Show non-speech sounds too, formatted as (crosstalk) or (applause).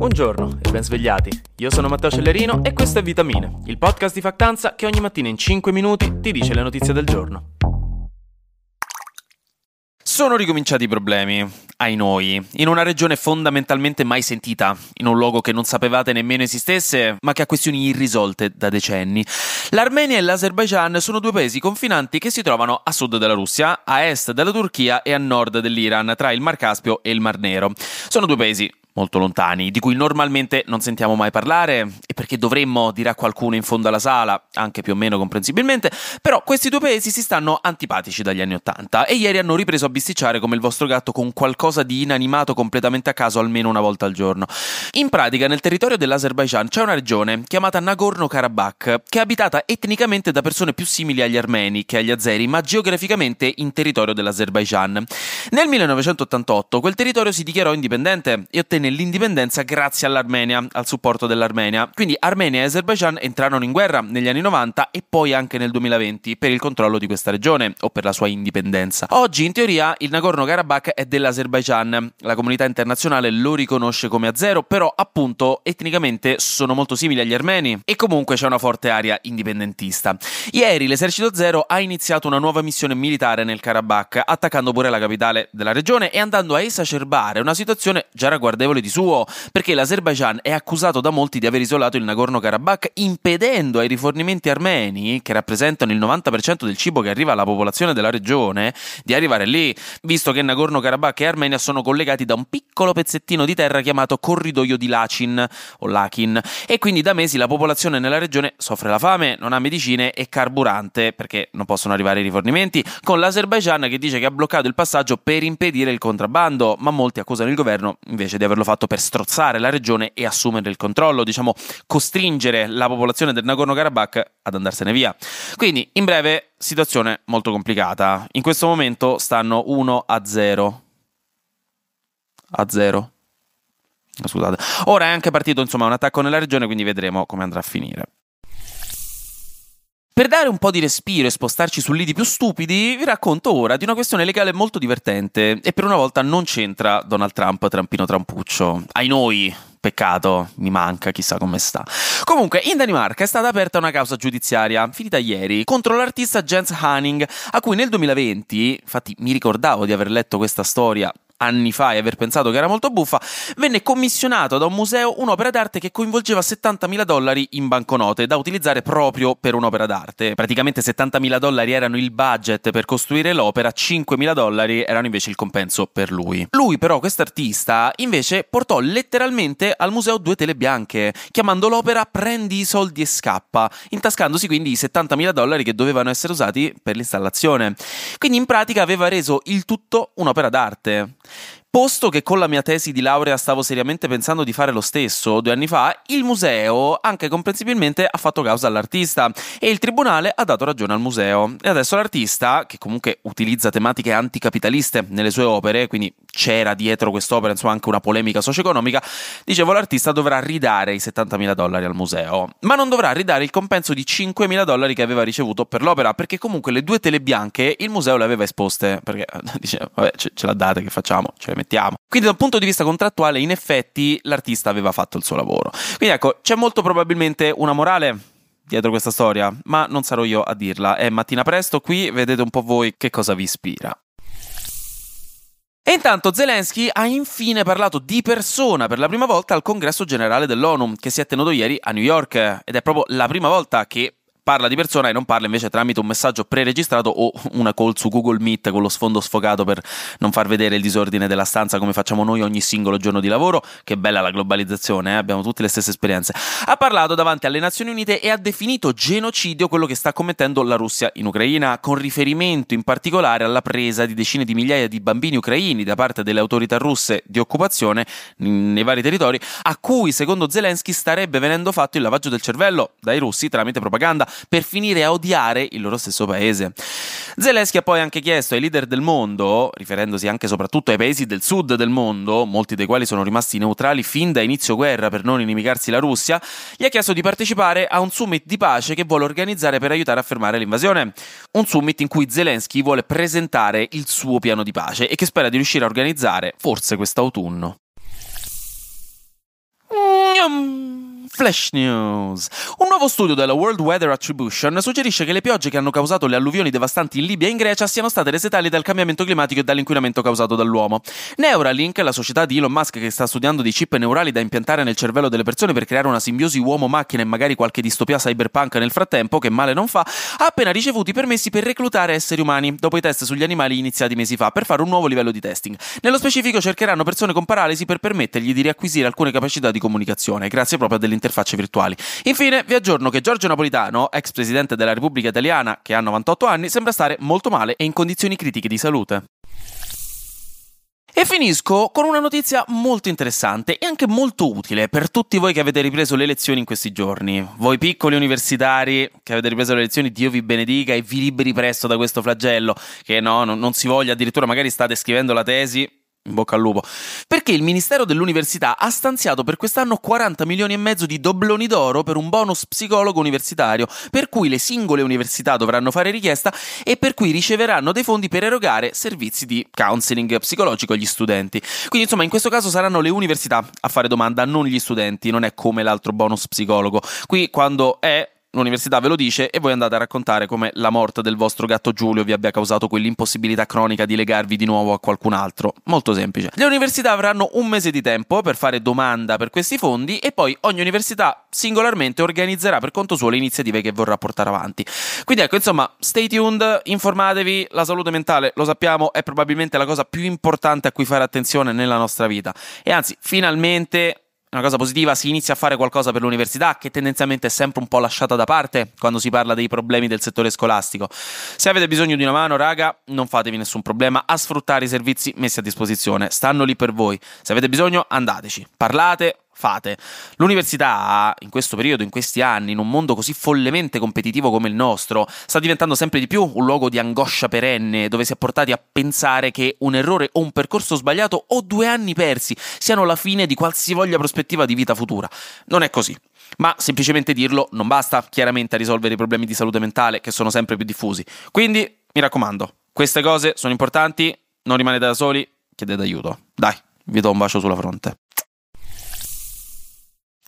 Buongiorno e ben svegliati. Io sono Matteo Cellerino e questo è Vitamine, il podcast di Factanza che ogni mattina in 5 minuti ti dice le notizie del giorno. Sono ricominciati i problemi, ai noi, in una regione fondamentalmente mai sentita, in un luogo che non sapevate nemmeno esistesse, ma che ha questioni irrisolte da decenni. L'Armenia e l'Azerbaijan sono due paesi confinanti che si trovano a sud della Russia, a est della Turchia e a nord dell'Iran, tra il Mar Caspio e il Mar Nero. Sono due paesi molto lontani, di cui normalmente non sentiamo mai parlare, perché dovremmo, dirà qualcuno in fondo alla sala, anche più o meno comprensibilmente, però questi due paesi si stanno antipatici dagli anni Ottanta e ieri hanno ripreso a bisticciare come il vostro gatto con qualcosa di inanimato completamente a caso almeno una volta al giorno. In pratica nel territorio dell'Azerbaijan c'è una regione chiamata Nagorno-Karabakh, che è abitata etnicamente da persone più simili agli armeni che agli azeri, ma geograficamente in territorio dell'Azerbaijan. Nel 1988 quel territorio si dichiarò indipendente e ottenne l'indipendenza grazie all'Armenia, al supporto dell'Armenia. Quindi Armenia e Azerbaijan entrarono in guerra negli anni 90 e poi anche nel 2020 per il controllo di questa regione o per la sua indipendenza. Oggi in teoria il Nagorno-Karabakh è dell'Azerbaijan, la comunità internazionale lo riconosce come azero, però appunto etnicamente sono molto simili agli armeni e comunque c'è una forte area indipendentista. Ieri l'esercito zero ha iniziato una nuova missione militare nel Karabakh, attaccando pure la capitale della regione e andando a esacerbare una situazione già ragguardevole di suo, perché l'Azerbaijan è accusato da molti di aver isolato il Nagorno-Karabakh impedendo ai rifornimenti armeni, che rappresentano il 90% del cibo che arriva alla popolazione della regione, di arrivare lì, visto che Nagorno-Karabakh e Armenia sono collegati da un piccolo pezzettino di terra chiamato corridoio di Lachin o Lakin e quindi da mesi la popolazione nella regione soffre la fame, non ha medicine e carburante perché non possono arrivare i rifornimenti, con l'Azerbaijan che dice che ha bloccato il passaggio per impedire il contrabbando, ma molti accusano il governo invece di averlo fatto per strozzare la regione e assumere il controllo, diciamo costringere la popolazione del Nagorno-Karabakh ad andarsene via. Quindi, in breve, situazione molto complicata. In questo momento stanno 1 a 0. A 0. Scusate. Ora è anche partito insomma un attacco nella regione, quindi vedremo come andrà a finire. Per dare un po' di respiro e spostarci su lidi più stupidi, vi racconto ora di una questione legale molto divertente e per una volta non c'entra Donald Trump trampino trampuccio. Ai noi, peccato, mi manca, chissà come sta. Comunque, in Danimarca è stata aperta una causa giudiziaria, finita ieri, contro l'artista Jens Hanning, a cui nel 2020, infatti mi ricordavo di aver letto questa storia anni fa e aver pensato che era molto buffa, venne commissionato da un museo un'opera d'arte che coinvolgeva 70.000 dollari in banconote da utilizzare proprio per un'opera d'arte. Praticamente 70.000 dollari erano il budget per costruire l'opera, 5.000 dollari erano invece il compenso per lui. Lui però, quest'artista, invece portò letteralmente al museo due tele bianche, chiamando l'opera Prendi i soldi e scappa, intascandosi quindi i 70.000 dollari che dovevano essere usati per l'installazione. Quindi in pratica aveva reso il tutto un'opera d'arte. Posto che con la mia tesi di laurea stavo seriamente pensando di fare lo stesso due anni fa, il museo, anche comprensibilmente, ha fatto causa all'artista e il tribunale ha dato ragione al museo. E adesso l'artista, che comunque utilizza tematiche anticapitaliste nelle sue opere, quindi c'era dietro quest'opera insomma anche una polemica socio-economica, dicevo l'artista dovrà ridare i 70.000 dollari al museo, ma non dovrà ridare il compenso di 5.000 dollari che aveva ricevuto per l'opera, perché comunque le due tele bianche il museo le aveva esposte, perché (laughs) diceva, vabbè, ce, ce la date, che facciamo? Ce le mettiamo. Quindi da un punto di vista contrattuale, in effetti, l'artista aveva fatto il suo lavoro. Quindi ecco, c'è molto probabilmente una morale dietro questa storia, ma non sarò io a dirla. È mattina presto, qui vedete un po' voi che cosa vi ispira. E intanto Zelensky ha infine parlato di persona per la prima volta al congresso generale dell'ONU, che si è tenuto ieri a New York, ed è proprio la prima volta che parla di persona e non parla invece tramite un messaggio preregistrato o una call su Google Meet con lo sfondo sfocato per non far vedere il disordine della stanza come facciamo noi ogni singolo giorno di lavoro. Che bella la globalizzazione, eh? abbiamo tutte le stesse esperienze. Ha parlato davanti alle Nazioni Unite e ha definito genocidio quello che sta commettendo la Russia in Ucraina, con riferimento in particolare alla presa di decine di migliaia di bambini ucraini da parte delle autorità russe di occupazione nei vari territori, a cui secondo Zelensky starebbe venendo fatto il lavaggio del cervello dai russi tramite propaganda per finire a odiare il loro stesso paese. Zelensky ha poi anche chiesto ai leader del mondo, riferendosi anche e soprattutto ai paesi del sud del mondo, molti dei quali sono rimasti neutrali fin da inizio guerra per non inimicarsi la Russia, gli ha chiesto di partecipare a un summit di pace che vuole organizzare per aiutare a fermare l'invasione. Un summit in cui Zelensky vuole presentare il suo piano di pace e che spera di riuscire a organizzare forse quest'autunno. Gnam. Flash News. Un nuovo studio della World Weather Attribution suggerisce che le piogge che hanno causato le alluvioni devastanti in Libia e in Grecia siano state resetali dal cambiamento climatico e dall'inquinamento causato dall'uomo. Neuralink, la società di Elon Musk che sta studiando dei chip neurali da impiantare nel cervello delle persone per creare una simbiosi uomo-macchina e magari qualche distopia cyberpunk nel frattempo, che male non fa, ha appena ricevuto i permessi per reclutare esseri umani, dopo i test sugli animali iniziati mesi fa, per fare un nuovo livello di testing. Nello specifico cercheranno persone con paralisi per permettergli di riacquisire alcune capacità di comunicazione, grazie proprio a delle interfacce virtuali. Infine, vi aggiorno che Giorgio Napolitano, ex presidente della Repubblica Italiana, che ha 98 anni, sembra stare molto male e in condizioni critiche di salute. E finisco con una notizia molto interessante e anche molto utile per tutti voi che avete ripreso le lezioni in questi giorni. Voi piccoli universitari che avete ripreso le lezioni, Dio vi benedica e vi liberi presto da questo flagello, che no, non, si voglia, addirittura magari state scrivendo la tesi, in bocca al lupo. Perché il Ministero dell'Università ha stanziato per quest'anno 40 milioni e mezzo di dobloni d'oro per un bonus psicologo universitario, per cui le singole università dovranno fare richiesta e per cui riceveranno dei fondi per erogare servizi di counseling psicologico agli studenti. Quindi, insomma, in questo caso saranno le università a fare domanda, non gli studenti, non è come l'altro bonus psicologo. Qui quando è l'università ve lo dice e voi andate a raccontare come la morte del vostro gatto Giulio vi abbia causato quell'impossibilità cronica di legarvi di nuovo a qualcun altro. Molto semplice. Le università avranno un mese di tempo per fare domanda per questi fondi e poi ogni università singolarmente organizzerà per conto suo le iniziative che vorrà portare avanti. Quindi ecco, insomma, stay tuned, informatevi, la salute mentale, lo sappiamo, è probabilmente la cosa più importante a cui fare attenzione nella nostra vita. E anzi, finalmente una cosa positiva, si inizia a fare qualcosa per l'università, che tendenzialmente è sempre un po' lasciata da parte quando si parla dei problemi del settore scolastico. Se avete bisogno di una mano, raga, non fatevi nessun problema a sfruttare i servizi messi a disposizione, stanno lì per voi. Se avete bisogno, andateci, parlate, fate. L'università, in questo periodo, in questi anni, in un mondo così follemente competitivo come il nostro, sta diventando sempre di più un luogo di angoscia perenne, dove si è portati a pensare che un errore o un percorso sbagliato o due anni persi siano la fine di qualsivoglia prospettiva di vita futura. Non è così. Ma semplicemente dirlo non basta chiaramente a risolvere i problemi di salute mentale che sono sempre più diffusi. Quindi, mi raccomando, queste cose sono importanti, non rimanete da soli, chiedete aiuto. Dai, vi do un bacio sulla fronte.